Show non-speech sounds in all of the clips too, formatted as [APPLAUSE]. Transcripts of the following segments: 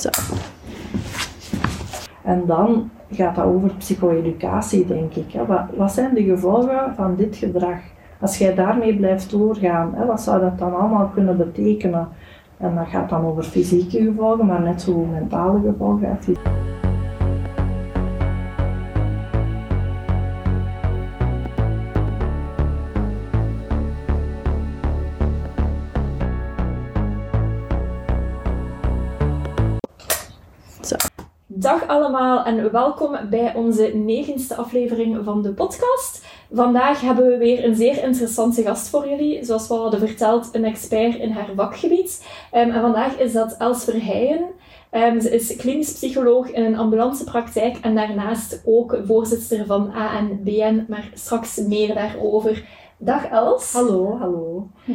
Zo. En dan gaat dat over psycho-educatie, denk ik. Wat, zijn de gevolgen van dit gedrag? Als jij daarmee blijft doorgaan, wat zou dat dan allemaal kunnen betekenen? En dat gaat dan over fysieke gevolgen, maar net zo mentale gevolgen. Dag allemaal en welkom bij onze negenste aflevering van de podcast. Vandaag hebben we weer een zeer interessante gast voor jullie. Zoals we hadden verteld, een expert in haar vakgebied. Ehm, en vandaag is dat Els Verheijen. Ehm, ze is klinisch psycholoog in een ambulancepraktijk en daarnaast ook voorzitter van ANBN, maar straks meer daarover. Dag Els. Hallo, hallo. [LAUGHS]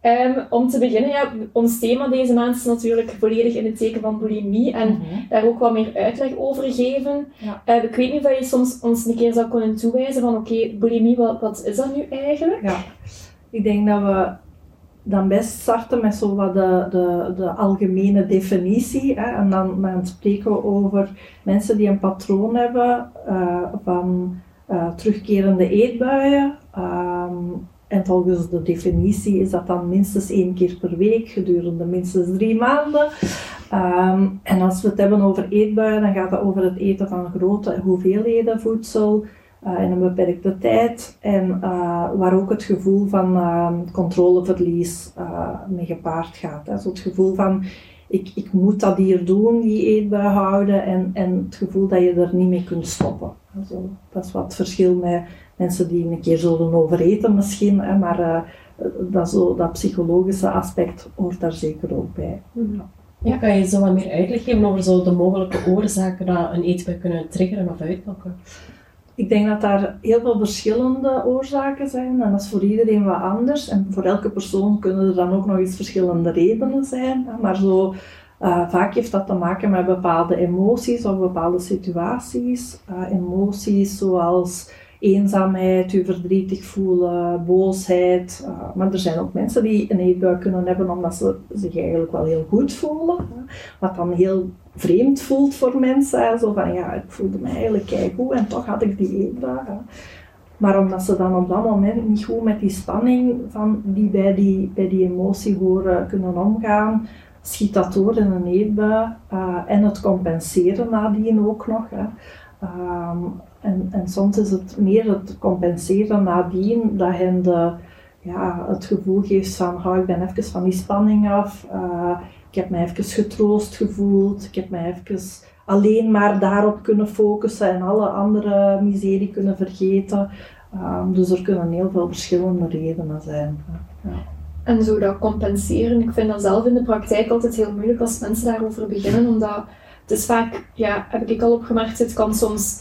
Ehm, om te beginnen, ja, ons thema deze maand is natuurlijk volledig in het teken van bulimie en daar ook wat meer uitleg over geven. Ja. Eh, ik weet niet of je soms ons een keer zou kunnen toewijzen van oké, bulimie, wat, wat is dat nu eigenlijk? Ja, ik denk dat we dan best starten met zo wat de, de, de algemene definitie. Hè, en dan, dan spreken we over mensen die een patroon hebben eh, van eh, terugkerende eetbuien. Ehm, en volgens de definitie is dat dan minstens één keer per week gedurende minstens drie maanden. Ehm, en als we het hebben over eetbuien, dan gaat het over het eten van grote hoeveelheden voedsel eh, in een beperkte tijd. En eh, waar ook het gevoel van ehm, controleverlies mee gepaard gaat. Hè. Zo het gevoel van, ik, ik moet dat hier doen, die eetbui houden. En, en het gevoel dat je er niet mee kunt stoppen. Zo, dat is wat verschil met mensen die een keer zullen overeten misschien. Hè, maar eh, dat, zo, dat psychologische aspect hoort daar zeker ook bij. Ja, kan je zo wat meer uitleg geven over zo de mogelijke oorzaken dat een eetbui kunnen triggeren of uitlokken? Ik denk dat daar heel veel verschillende oorzaken zijn en dat is voor iedereen wat anders. En voor elke persoon kunnen er dan ook nog eens verschillende redenen zijn. Maar zo, eh, vaak heeft dat te maken met bepaalde emoties of bepaalde situaties. Eh, emoties zoals eenzaamheid, verdrietig voelen, boosheid. Eh, maar er zijn ook mensen die een eetbui kunnen hebben omdat ze zich eigenlijk wel heel goed voelen. Wat dan heel vreemd voelt voor mensen. Zo van, ja, ik voelde me eigenlijk keigoed en toch had ik die eetbui. Maar omdat ze dan op dat moment niet goed met die spanning van die bij die, bij die emotie horen kunnen omgaan, schiet dat door in een eetbui. eh, en het compenseren nadien ook nog. Hè. Ehm, en, en soms is het meer het compenseren nadien dat hen de, ja, het gevoel geeft van ik ben even van die spanning af. eh, ik heb mij even getroost gevoeld. Ik heb mij even alleen maar daarop kunnen focussen en alle andere miserie kunnen vergeten. Ehm, dus er kunnen heel veel verschillende redenen zijn. Ja. En zo dat compenseren, ik vind dat zelf in de praktijk altijd heel moeilijk als mensen daarover beginnen, omdat het is vaak, ja, heb ik al opgemerkt, het kan soms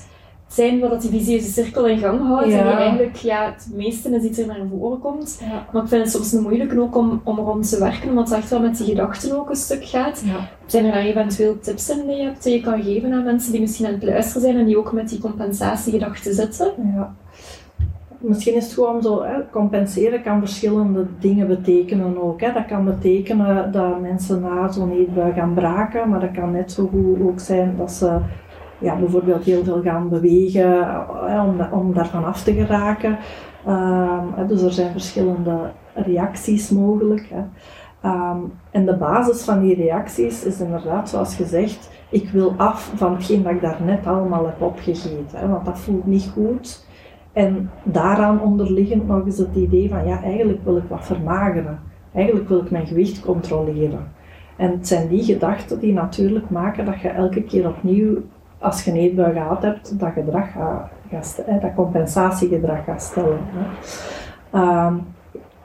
zijn wat dat die visieuze cirkel in gang houdt en die eigenlijk ja, het meeste is iets er naar voren komt. Ja. Maar ik vind het soms een moeilijk ook om, om rond te werken, omdat het echt wel met die gedachten ook een stuk gaat. Ja. Zijn er daar eventueel tips in die je hebt, die je kan geven aan mensen die misschien aan het luisteren zijn en die ook met die compensatiegedachten zitten? Ja. Misschien is het gewoon zo, hè, compenseren kan verschillende dingen betekenen ook. Hè. Dat kan betekenen dat mensen na zo'n eetbui gaan braken, maar dat kan net zo goed ook zijn dat ze ja, bijvoorbeeld heel veel gaan bewegen hè, om, om daarvan af te geraken. Ehm, hè, dus er zijn verschillende reacties mogelijk. Hè. Ehm, en de basis van die reacties is inderdaad, zoals gezegd, ik wil af van hetgeen dat ik daarnet allemaal heb opgegeten. Hè, want dat voelt niet goed. En daaraan onderliggend nog eens het idee van, ja, eigenlijk wil ik wat vermageren. Eigenlijk wil ik mijn gewicht controleren. En het zijn die gedachten die natuurlijk maken dat je elke keer opnieuw, als je een eetbui gehad hebt, dat gedrag gaat, dat compensatiegedrag gaat stellen. Ehm,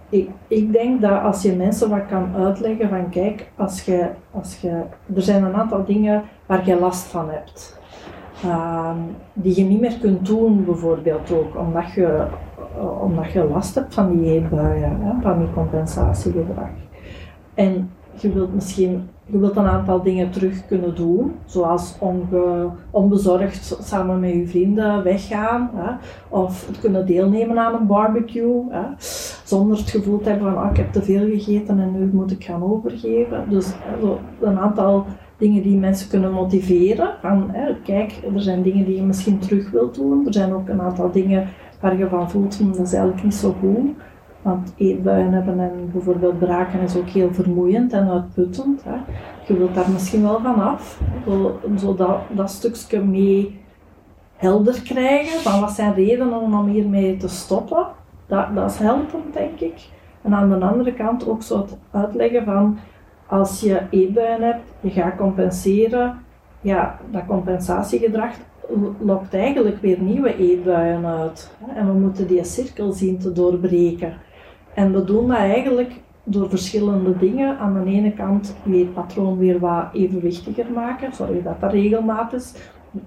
ik, ik denk dat als je mensen wat kan uitleggen van kijk, als je, als je, er zijn een aantal dingen waar je last van hebt. Ehm, die je niet meer kunt doen bijvoorbeeld ook, omdat je, eh, omdat je last hebt van die eetbuien, van die compensatiegedrag. En je wilt misschien je wilt een aantal dingen terug kunnen doen, zoals onge, onbezorgd samen met je vrienden weggaan, hè, of kunnen deelnemen aan een barbecue, hè, zonder het gevoel te hebben van ah, ik heb te veel gegeten en nu moet ik gaan overgeven. Dus zo een aantal dingen die mensen kunnen motiveren. Van, hè, kijk, er zijn dingen die je misschien terug wilt doen. Er zijn ook een aantal dingen waar je van voelt, hm, dat is eigenlijk niet zo goed. Want eetbuien hebben en bijvoorbeeld braken is ook heel vermoeiend en uitputtend. Hè. Je wilt daar misschien wel van af, zo dat, dat stukje mee helder krijgen van wat zijn redenen om hiermee te stoppen. Dat, dat is helpend, denk ik. En aan de andere kant ook zo het uitleggen van als je eetbuien hebt, je gaat compenseren, ja, dat compensatiegedrag lokt eigenlijk weer nieuwe eetbuien uit. En we moeten die cirkel zien te doorbreken. En we doen dat eigenlijk door verschillende dingen. Aan de ene kant je eetpatroon weer wat evenwichtiger maken, zorg dat er regelmaat is.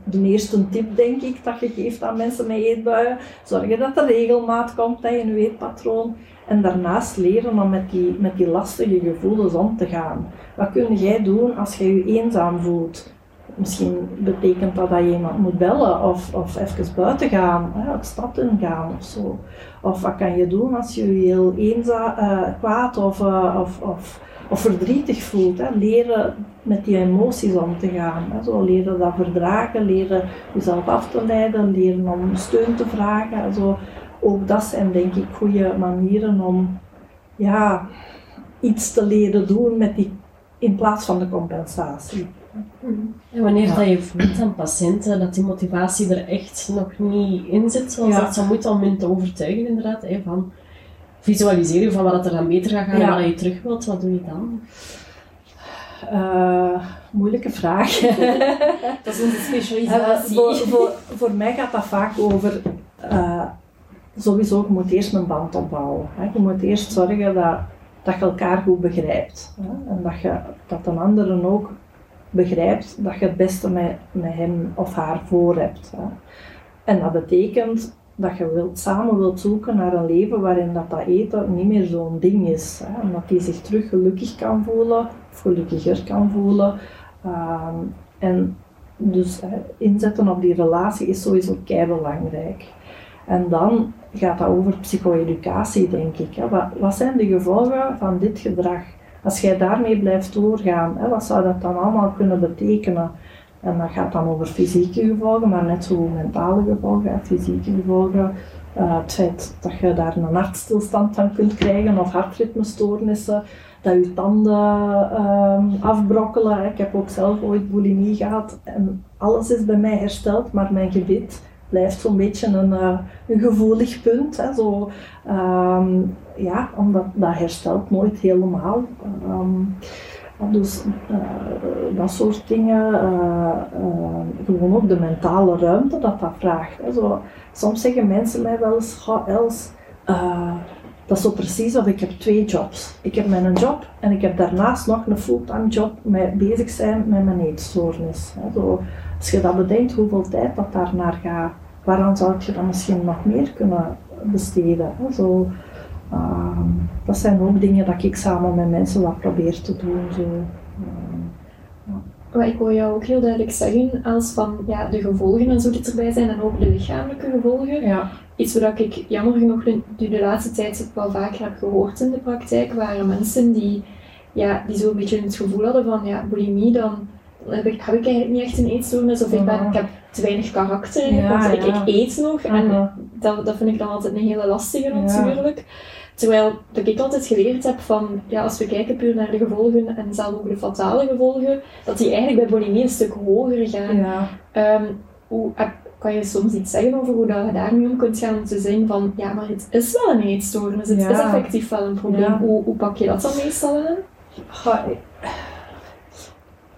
De eerste tip denk ik dat je geeft aan mensen met eetbuien, zorg dat er regelmaat komt in je eetpatroon. En daarnaast leren om met die, met die lastige gevoelens om te gaan. Wat kun jij doen als je je eenzaam voelt? Misschien betekent dat dat je iemand moet bellen of, of even buiten gaan, hè, de stad in gaan of zo. Of wat kan je doen als je je heel eenzaam, uh, kwaad of, uh, of, of, of, verdrietig voelt. Hè. Leren met die emoties om te gaan. Hè. Zo leren dat verdragen, leren jezelf af te leiden, leren om steun te vragen. Zo. Ook dat zijn denk ik goede manieren om ja, iets te leren doen met die, in plaats van de compensatie. En wanneer dat je voelt aan patiënten dat die motivatie er echt nog niet in zit, zoals dat zou moeten om hen te overtuigen inderdaad, hè, van visualiseren van wat er dan beter gaat gaan en wat je terug wilt, wat doe je dan? Uh, moeilijke vraag. [LAUGHS] dat is onze specialisatie. Uh, voor, voor, voor, mij gaat dat vaak over uh, sowieso, je moet eerst een band opbouwen. Hè. Je moet eerst zorgen dat, dat je elkaar goed begrijpt. Hè. En dat je dat een anderen ook begrijpt dat je het beste met, met hem of haar voor hebt. Hè. En dat betekent dat je wilt, samen wilt zoeken naar een leven waarin dat, dat eten niet meer zo'n ding is. Hè. En dat hij zich terug gelukkig kan voelen, gelukkiger kan voelen. Uh, en dus inzetten op die relatie is sowieso kei belangrijk. En dan gaat dat over psycho-educatie, denk ik. Hè. Wat, wat zijn de gevolgen van dit gedrag? Als jij daarmee blijft doorgaan, hè, wat zou dat dan allemaal kunnen betekenen? En dat gaat dan over fysieke gevolgen, maar net zo mentale gevolgen, fysieke gevolgen. Uh, het feit dat je daar een hartstilstand van kunt krijgen of hartritmestoornissen, dat je tanden uh, afbrokkelen. Ik heb ook zelf ooit bulimie gehad en alles is bij mij hersteld, maar mijn gebit blijft zo'n beetje een, uh, een gevoelig punt. Hè, zo, um, ja, omdat dat herstelt nooit helemaal. Um, dus uh, dat soort dingen, uh, gewoon ook de mentale ruimte dat dat vraagt. Hè. Zo, soms zeggen mensen mij wel eens, ga Els, dat is zo precies of ik heb twee jobs. Ik heb mijn job en ik heb daarnaast nog een fulltime job met bezig zijn met mijn eetstoornis. Zo, als je dat bedenkt, hoeveel tijd dat daar naar gaat, waaraan zou je dan misschien nog meer kunnen besteden? Zo, uh, dat zijn ook dingen dat ik samen met mensen wat probeer te doen. Zo. Maar ik wil jou ook heel duidelijk zeggen, als van ja, de gevolgen en zo die erbij zijn en ook de lichamelijke gevolgen. Ja. Iets wat ik jammer genoeg de, de laatste tijd wel vaker heb gehoord in de praktijk, waren mensen die, ja, die zo'n beetje het gevoel hadden van ja, bulimie, dan heb ik, heb ik eigenlijk niet echt een eetstoornis of ik, ben, ik heb te weinig karakter. Ja, want ik, ik, eet nog en dat, dat vind ik dan altijd een hele lastige natuurlijk. Terwijl dat ik altijd geleerd heb van, ja, als we kijken puur naar de gevolgen en zelfs ook de fatale gevolgen, dat die eigenlijk bij bulimie een stuk hoger gaan. Um, hoe, kan je soms iets zeggen over hoe dat je daarmee om kunt gaan? Om te zeggen van, ja, maar het is wel een eetstoornis, het is effectief wel een probleem. Hoe, hoe pak je dat dan meestal aan?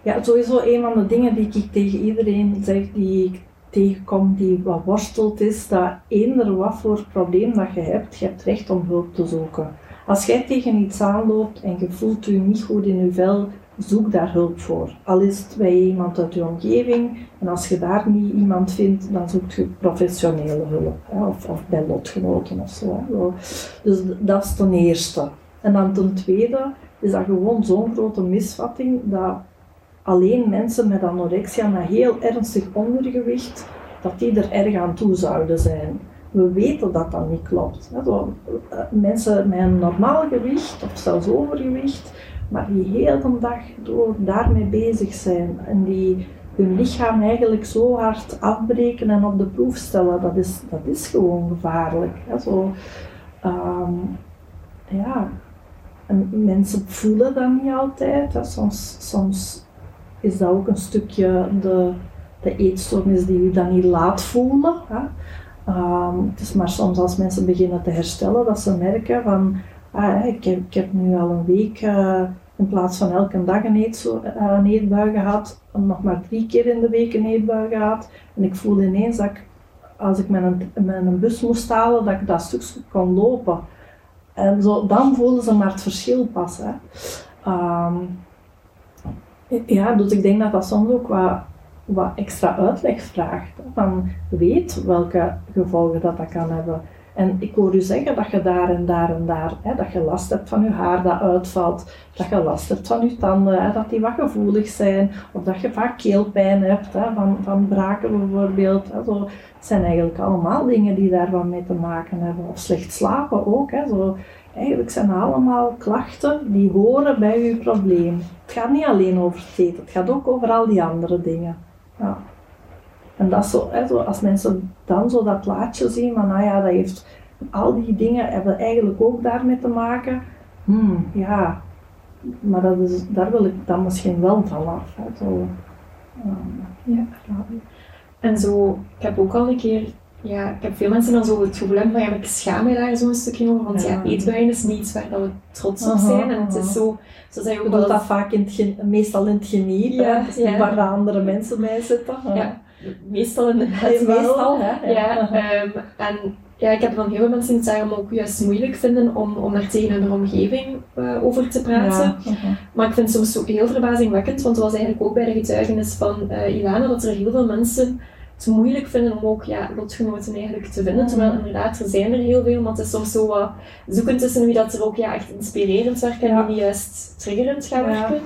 Ja, sowieso een van de dingen die ik tegen iedereen zeg, die ik tegenkom die wat worstelt, is dat eender wat voor probleem dat je hebt, je hebt recht om hulp te zoeken. Als jij tegen iets aanloopt en je voelt je niet goed in je vel, zoek daar hulp voor. Al is het bij iemand uit je omgeving en als je daar niet iemand vindt, dan zoek je professionele hulp. Of, of bij lotgenoten of zo. Dus dat is ten eerste. En dan ten tweede is dat gewoon zo'n grote misvatting dat alleen mensen met anorexia met heel ernstig ondergewicht, dat die er erg aan toe zouden zijn. We weten dat dat niet klopt. Eh, mensen met een normaal gewicht of zelfs overgewicht, maar die heel de dag door daarmee bezig zijn en die hun lichaam eigenlijk zo hard afbreken en op de proef stellen, dat is, dat is gewoon gevaarlijk. Zo, ehm, ja, en mensen voelen dat niet altijd. Hè? Soms, soms is dat ook een stukje de, de eetstoornis die je dan niet laat voelen. Hè? Ehm, maar soms als mensen beginnen te herstellen dat ze merken van ah, ik, heb, ik heb nu al een week uh, in plaats van elke dag een, eetzo, uh, een eetbui gehad, nog maar drie keer in de week een eetbui gehad. En ik voelde ineens dat ik, als ik met een, bus moest halen, dat ik dat stuk kon lopen. En zo, dan voelden ze maar het verschil pas. Hè. Um, ja, dus ik denk dat dat soms ook wat wat extra uitleg vraagt. Van weet welke gevolgen dat, dat kan hebben. En ik hoor u zeggen dat je daar en daar en daar, hè, dat je last hebt van je haar dat uitvalt, dat je last hebt van je tanden, hè, dat die wat gevoelig zijn, of dat je vaak keelpijn hebt, hè, van, van braken bijvoorbeeld. Zo. Het zijn eigenlijk allemaal dingen die daar wat mee te maken hebben. Of slecht slapen ook. Hè, zo. Eigenlijk zijn allemaal klachten die horen bij je probleem. Het gaat niet alleen over het eten, het gaat ook over al die andere dingen. Ja. En dat zo, hè, zo, als mensen dan zo dat plaatje zien van, nou ja, dat heeft, al die dingen hebben eigenlijk ook daarmee te maken. Hmm, ja, maar dat is, daar wil ik dan misschien wel vanaf. Hè, zo. ja. En zo, ik heb ook al een keer, ja, ik heb veel mensen dan zo het gevoel hebben van, ja, ik schaam me daar zo'n stukje over, want ja, ja is niet waar dat we trots op zijn. en het is zo, zo zijn ook wel... dat vaak in het, meestal in het geniet, ja, ja. waar de andere mensen bij zitten. Ja meestal inderdaad meestal. Hè? Ja, ja um, en ja, ik heb van heel veel mensen die het daarom ook juist moeilijk vinden om, om daar tegen hun omgeving uh, over te praten. Ja, Maar ik vind het soms ook heel verbazingwekkend, want het was eigenlijk ook bij de getuigenis van uh, Ilana dat er heel veel mensen het moeilijk vinden om ook ja, lotgenoten eigenlijk te vinden. Terwijl inderdaad, er zijn er heel veel, maar het is soms zo wat zoeken tussen wie dat er ook ja, echt inspirerend werkt en wie juist triggerend gaat werken.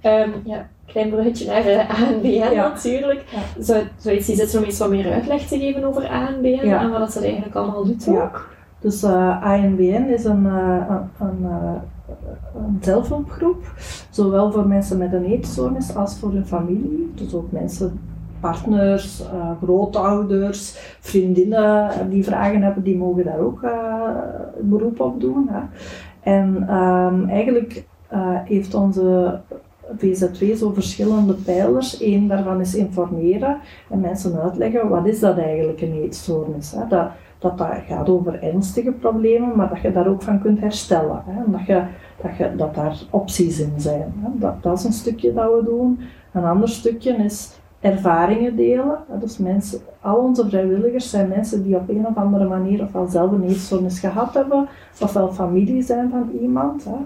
Ja. Um, ja, klein bruggetje naar uh, ANBN natuurlijk. Ja. Zou, zou je iets om iets wat meer uitleg te geven over ANBN en wat dat eigenlijk allemaal doet ook? Dus uh, ANBN is een, uh, een, een, een zelfhulpgroep, zowel voor mensen met een eetstoornis als voor hun familie. Dus ook mensen partners, uh, grootouders, vriendinnen die vragen hebben, die mogen daar ook uh, beroep op doen. En um, eigenlijk heeft onze VZW zo verschillende pijlers. Eén daarvan is informeren en mensen uitleggen wat is dat eigenlijk een eetstoornis. Hè. Dat, dat, dat gaat over ernstige problemen, maar dat je daar ook van kunt herstellen. Hè. Dat, je, dat, je, dat daar opties in zijn. Hè. Dat, dat is een stukje dat we doen. Een ander stukje is ervaringen delen. Dus mensen, al onze vrijwilligers zijn mensen die op een of andere manier ofwel zelf een eetstoornis gehad hebben, ofwel familie zijn van iemand. Hè.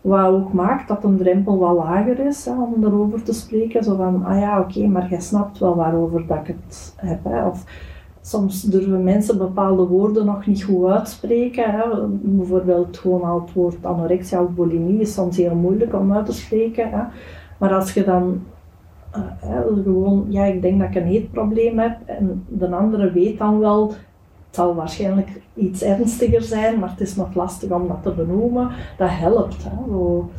Wat ook maakt dat een drempel wat lager is hè, om erover te spreken. Zo van, ah ja, oké, maar jij snapt wel waarover dat ik het heb. Hè. Of soms durven mensen bepaalde woorden nog niet goed uitspreken. Hè. Bijvoorbeeld gewoon al het woord anorexia of bulimie is soms heel moeilijk om uit te spreken. Hè. Maar als je dan uh, gewoon, ja, ik denk dat ik een eetprobleem heb en de andere weet dan wel, het zal waarschijnlijk iets ernstiger zijn, maar het is nog lastig om dat te benoemen. Dat helpt. Hè, zo.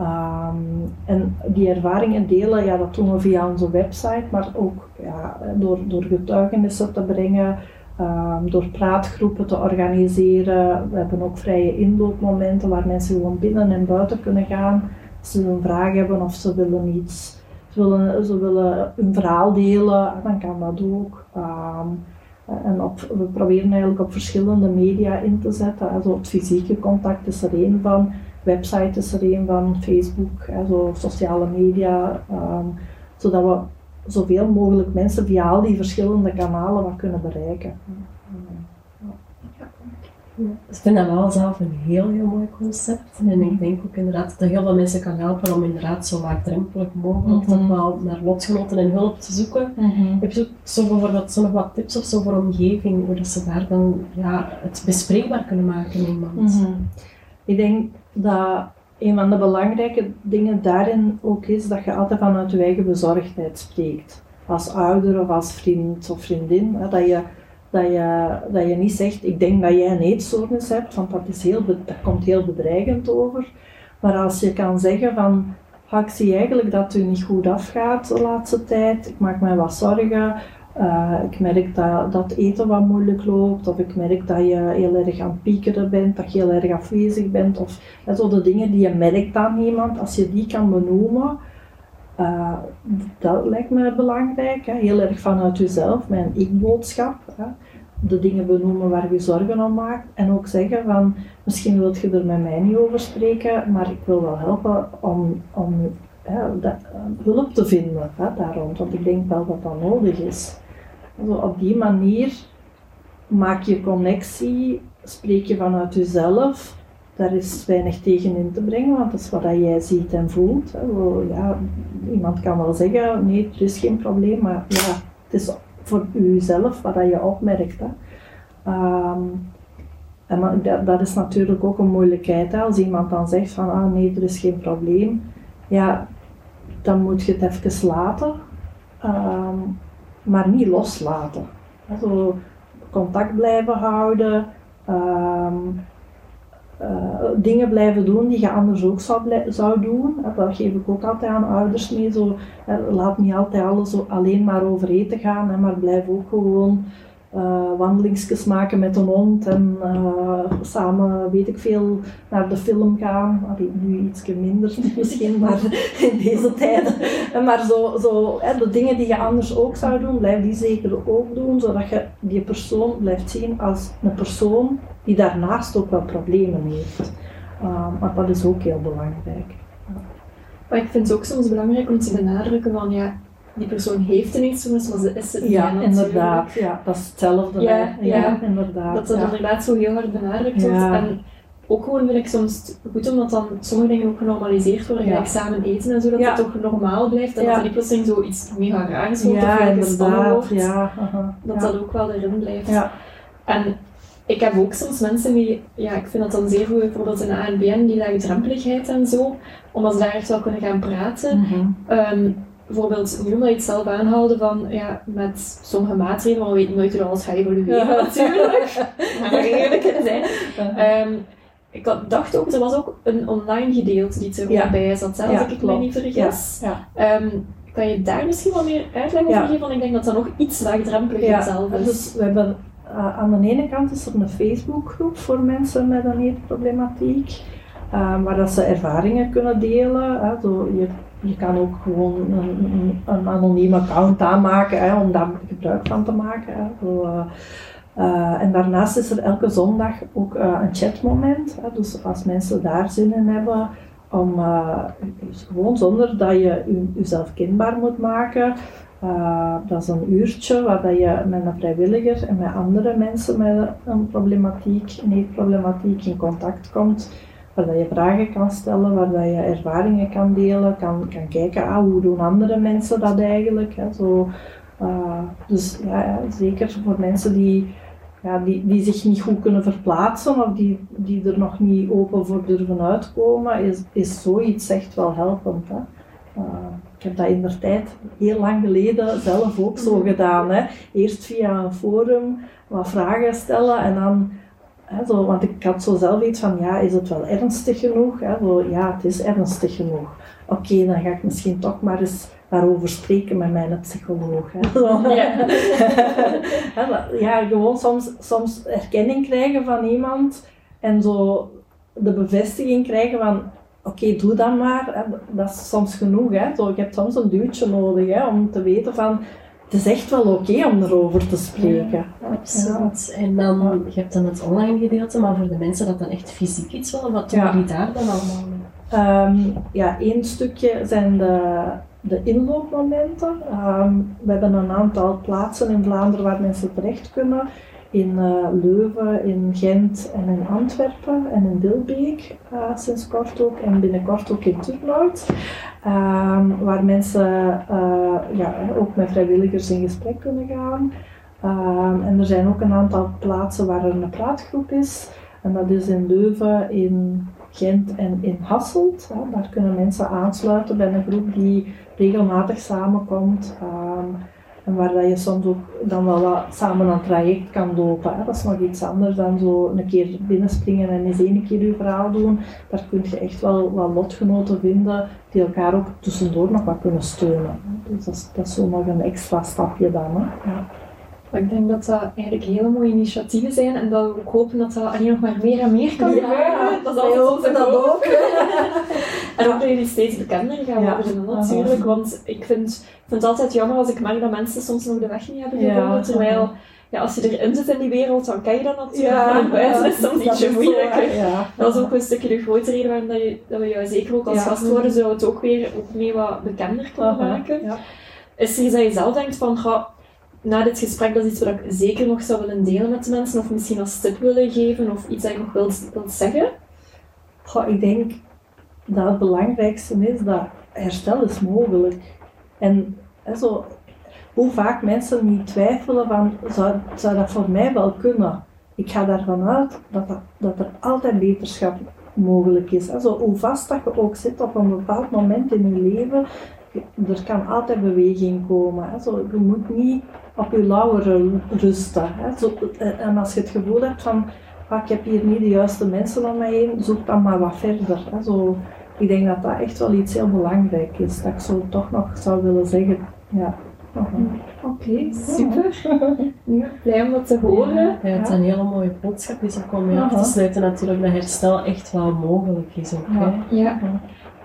Um, en die ervaringen delen, ja, dat doen we via onze website, maar ook ja, door, door getuigenissen te brengen, um, door praatgroepen te organiseren. We hebben ook vrije inloopmomenten waar mensen gewoon binnen en buiten kunnen gaan. Als ze een vraag hebben of ze willen iets ze willen, ze een verhaal delen, dan kan dat ook. Um, en op, we proberen eigenlijk op verschillende media in te zetten. Also het fysieke contact is er één van, website is er één van, Facebook, also sociale media. Um, zodat we zoveel mogelijk mensen via al die verschillende kanalen wat kunnen bereiken. Ik vind dat wel zelf een heel, heel mooi concept. En ik denk ook inderdaad dat heel veel mensen kan helpen om inderdaad zo laagdrempelig mogelijk mm wel naar lotgenoten en hulp te zoeken. Mm Heb je ook zo bijvoorbeeld zo nog wat tips of zo voor omgeving, hoe dat ze daar dan ja, het bespreekbaar kunnen maken in iemand? Mhm. Ik denk dat een van de belangrijke dingen daarin ook is dat je altijd vanuit je eigen bezorgdheid spreekt. Als ouder of als vriend of vriendin. Dat je dat je, dat je niet zegt, ik denk dat jij een eetstoornis hebt, want dat, is heel, dat komt heel bedreigend over. Maar als je kan zeggen van, ik zie eigenlijk dat het u niet goed afgaat de laatste tijd, ik maak mij wat zorgen, uh, ik merk dat, dat eten wat moeilijk loopt, of ik merk dat je heel erg aan het piekeren bent, dat je heel erg afwezig bent, of zo de dingen die je merkt aan iemand, als je die kan benoemen, uh, dat lijkt me belangrijk. Hè. Heel erg vanuit jezelf, mijn ik-boodschap. De dingen benoemen waar je zorgen om maakt. En ook zeggen van, misschien wilt je er met mij niet over spreken, maar ik wil wel helpen om, om dat, hulp te vinden hè, daar rond. Want ik denk wel dat dat nodig is. Op die manier maak je connectie, spreek je vanuit jezelf. Daar is weinig tegen in te brengen, want dat is wat jij ziet en voelt. Ja, iemand kan wel zeggen, nee, er is geen probleem, maar ja, het is voor jezelf wat je opmerkt. Hè. Ehm, en dat, dat, is natuurlijk ook een moeilijkheid. Als iemand dan zegt van, ah nee, er is geen probleem, ja, dan moet je het even laten, ehm, maar niet loslaten. Contact blijven houden, ehm, eh, dingen blijven doen die je anders ook zou, zou doen. Dat geef ik ook altijd aan ouders mee. Zo, laat niet altijd alles alleen maar over eten gaan, maar blijf ook gewoon uh, maken met een hond en samen, weet ik veel, naar de film gaan. Nu iets minder [LAUGHS] misschien, maar [LAUGHS] in deze tijden. Maar zo, zo de dingen die je anders ook zou doen, blijf die zeker ook doen, zodat je die persoon blijft zien als een persoon die daarnaast ook wel problemen heeft. Uh, maar dat is ook heel belangrijk. Maar ik vind het ook soms belangrijk om te benadrukken van ja, die persoon heeft een eetstoornis, maar ze is het niet. Ja, inderdaad. Ja, dat is hetzelfde. Ja, ja, inderdaad. Dat dat inderdaad zo heel hard benadrukt wordt. En ook gewoon vind ik soms goed omdat dan sommige dingen ook genormaliseerd worden, gelijk samen eten en zo, dat het toch normaal blijft en dat er niet plotseling zoiets mega raar is wordt of gespannen wordt, ja, dat dat ook wel erin blijft. En ik heb ook soms mensen die, ja, ik vind dat dan zeer goed, bijvoorbeeld in ANBN, die laagdrempeligheid en zo, omdat ze daar echt wel kunnen gaan praten. Mm bijvoorbeeld, nu omdat je het zelf aanhaalde van, ja, met sommige maatregelen, maar we weten nooit hoe alles gaat evolueren natuurlijk, [LAUGHS] maar eerlijk zijn. [LAUGHS] Um, ik dacht ook, er was ook een online gedeelte die er ja. bij zat, als ik me niet vergis. Um, kan je daar misschien wat meer uitleg over geven? Want ik denk dat dat nog iets laagdrempeliger zelf is. Dus we hebben, uh, aan de ene kant is er een Facebookgroep voor mensen met een eetproblematiek. Um, waar dat ze ervaringen kunnen delen. Hè. Zo, je je kan ook gewoon een, een anoniem account aanmaken hè, om daar gebruik van te maken. Hè. Uh, uh, en daarnaast is er elke zondag ook uh, een chatmoment. Hè. Dus als mensen daar zin in hebben, om gewoon zonder dat je jezelf kenbaar moet maken. Dat is een uurtje waar dat je met een vrijwilliger en met andere mensen met een problematiek, een eetproblematiek in contact komt waar dat je vragen kan stellen, waar dat je ervaringen kan delen, kan, kan kijken, ah, hoe doen andere mensen dat eigenlijk. Hè, zo, uh, dus ja, zeker voor mensen die, ja, die, die zich niet goed kunnen verplaatsen of die, die er nog niet open voor durven uitkomen, is, is zoiets echt wel helpend. Hè. Uh, ik heb dat in de tijd, heel lang geleden, zelf ook zo gedaan. Hè. Eerst via een forum wat vragen stellen en dan zo, want ik had zo zelf iets van, ja, is het wel ernstig genoeg? Hè? Zo, ja, het is ernstig genoeg. Oké, dan ga ik misschien toch maar eens daarover spreken met mijn psycholoog. Hè? [LAUGHS] Ja. [LAUGHS] ja, gewoon soms, soms erkenning krijgen van iemand en zo de bevestiging krijgen van, oké, doe dat maar. Dat is soms genoeg. Hè? Zo, je hebt soms een duwtje nodig hè, om te weten van, het is echt wel oké om erover te spreken. absoluut. En dan, je hebt dan het online gedeelte, maar voor de mensen dat dan echt fysiek iets willen, wat doen jullie daar dan allemaal um, ja, één stukje zijn de, de inloopmomenten. Ehm, we hebben een aantal plaatsen in Vlaanderen waar mensen terecht kunnen in uh, Leuven, in Gent en in Antwerpen en in Dilbeek uh, sinds kort ook en binnenkort ook in Turnhout. Um, waar mensen uh, ja, ook met vrijwilligers in gesprek kunnen gaan. Um, en er zijn ook een aantal plaatsen waar er een praatgroep is. En dat is in Leuven, in Gent en in Hasselt. Daar kunnen mensen aansluiten bij een groep die regelmatig samenkomt. En waar dat je soms ook dan wel wat samen een traject kan lopen. Hè. Dat is nog iets anders dan zo een keer binnenspringen en eens één keer je verhaal doen. Daar kun je echt wel wat lotgenoten vinden die elkaar ook tussendoor nog wat kunnen steunen. Dus dat is, dat is zo nog een extra stapje dan. Hè. Ja. Ik denk dat dat eigenlijk hele mooie initiatieven zijn en dat we ook hopen dat dat alleen nog maar meer en meer kan gebeuren. dat is altijd dat ook. [LAUGHS] en ook dat jullie steeds bekender gaan worden natuurlijk. Want ik vind, vind het altijd jammer als ik merk dat mensen soms nog de weg niet hebben gevonden. terwijl ja, als je erin zit in die wereld, dan kan je dat natuurlijk. Ja, maar buiten is het ietsje moeilijker. Ja. Dat is ook een stukje de grote reden waarom dat, je, dat we jou zeker ook als gast worden, zouden het ook weer ook mee wat bekender kunnen maken. Is er iets dat je zelf denkt van, na dit gesprek, dat is iets wat ik zeker nog zou willen delen met de mensen, of misschien als tip willen geven, of iets dat je nog wilt, wilt zeggen? Goh, ik denk dat het belangrijkste is dat herstel is mogelijk. En zo, hoe vaak mensen niet twijfelen van, zou, zou dat voor mij wel kunnen? Ik ga ervan uit dat, dat, dat er altijd beterschap mogelijk is. Also, hoe vast dat je ook zit op een bepaald moment in je leven, er kan altijd beweging komen. Hè. Zo, je moet niet op je lauweren rusten. Hè. Zo, en als je het gevoel hebt van, ah, ik heb hier niet de juiste mensen om mij heen, zoek dan maar wat verder. Hè. Zo, ik denk dat dat echt wel iets heel belangrijk is, dat ik zo toch nog zou willen zeggen. Ja. Oké, super. [LAUGHS] Ja, blij om dat te horen. Ja, het is een hele mooie boodschap is ook om je af te sluiten natuurlijk dat herstel echt wel mogelijk is ook. Hè? Ja.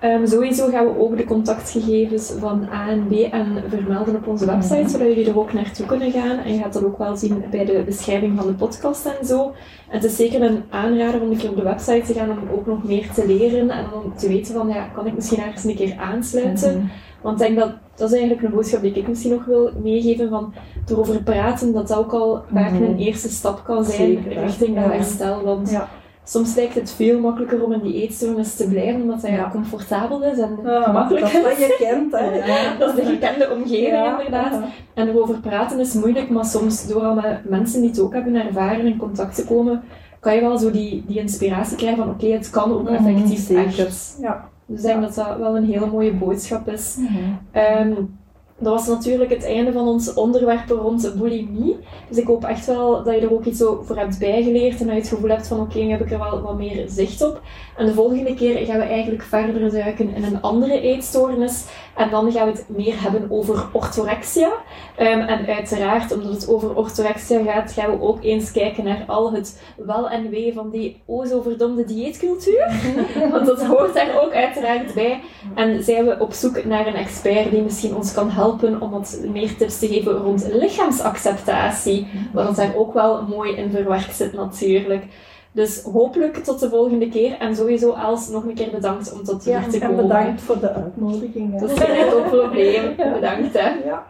Um, sowieso gaan we ook de contactgegevens van A en B en vermelden op onze website, zodat jullie er ook naartoe kunnen gaan. En je gaat dat ook wel zien bij de beschrijving van de podcast en zo. En het is zeker een aanrader om een keer op de website te gaan om ook nog meer te leren en om te weten van, ja, kan ik misschien ergens een keer aansluiten? Mhm. Want ik denk dat, dat is eigenlijk een boodschap die ik misschien nog wil meegeven van erover praten, dat dat ook al vaak mhm. een eerste stap kan zijn richting dat herstel. Want ja soms lijkt het veel makkelijker om in die eetstoornis te blijven, omdat hij ja. comfortabel is en gemakkelijk is. Dat is je kent, hè. [LAUGHS] dat is de gekende omgeving, inderdaad. En erover praten is moeilijk, maar soms door al met mensen die het ook hebben ervaren in contact te komen, kan je wel zo die, die inspiratie krijgen van oké, het kan ook mhm, effectief mm, echt. Ja. Dus ik denk dat dat wel een hele mooie boodschap is. Mm dat was natuurlijk het einde van ons onderwerp rond bulimie. Dus ik hoop echt wel dat je er ook iets voor hebt bijgeleerd en dat je het gevoel hebt van oké, nu heb ik er wel wat meer zicht op. En de volgende keer gaan we eigenlijk verder duiken in een andere eetstoornis. En dan gaan we het meer hebben over orthorexia. Um, en uiteraard, omdat het over orthorexia gaat, gaan we ook eens kijken naar al het wel en wee van die o zo verdomde dieetcultuur. [LAUGHS] Want dat hoort daar ook uiteraard bij. En zijn we op zoek naar een expert die misschien ons kan helpen om wat meer tips te geven rond lichaamsacceptatie. Wat daar ook wel mooi in verwerkt zit natuurlijk. Dus hopelijk tot de volgende keer. En sowieso Els, nog een keer bedankt om tot hier te komen. En bedankt voor de uitnodiging. Dat is geen enkel probleem. Bedankt hè. Ja.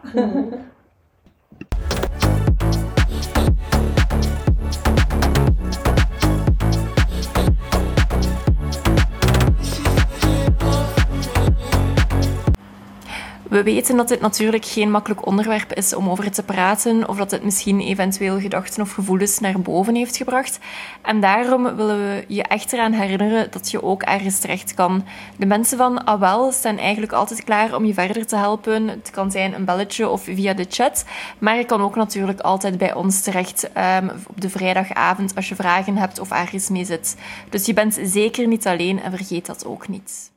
We weten dat dit natuurlijk geen makkelijk onderwerp is om over te praten, of dat het misschien eventueel gedachten of gevoelens naar boven heeft gebracht. En daarom willen we je echt eraan herinneren dat je ook ergens terecht kan. De mensen van AWEL staan eigenlijk altijd klaar om je verder te helpen. Het kan zijn een belletje of via de chat, maar je kan ook natuurlijk altijd bij ons terecht um, op de vrijdagavond als je vragen hebt of ergens mee zit. Dus je bent zeker niet alleen en vergeet dat ook niet.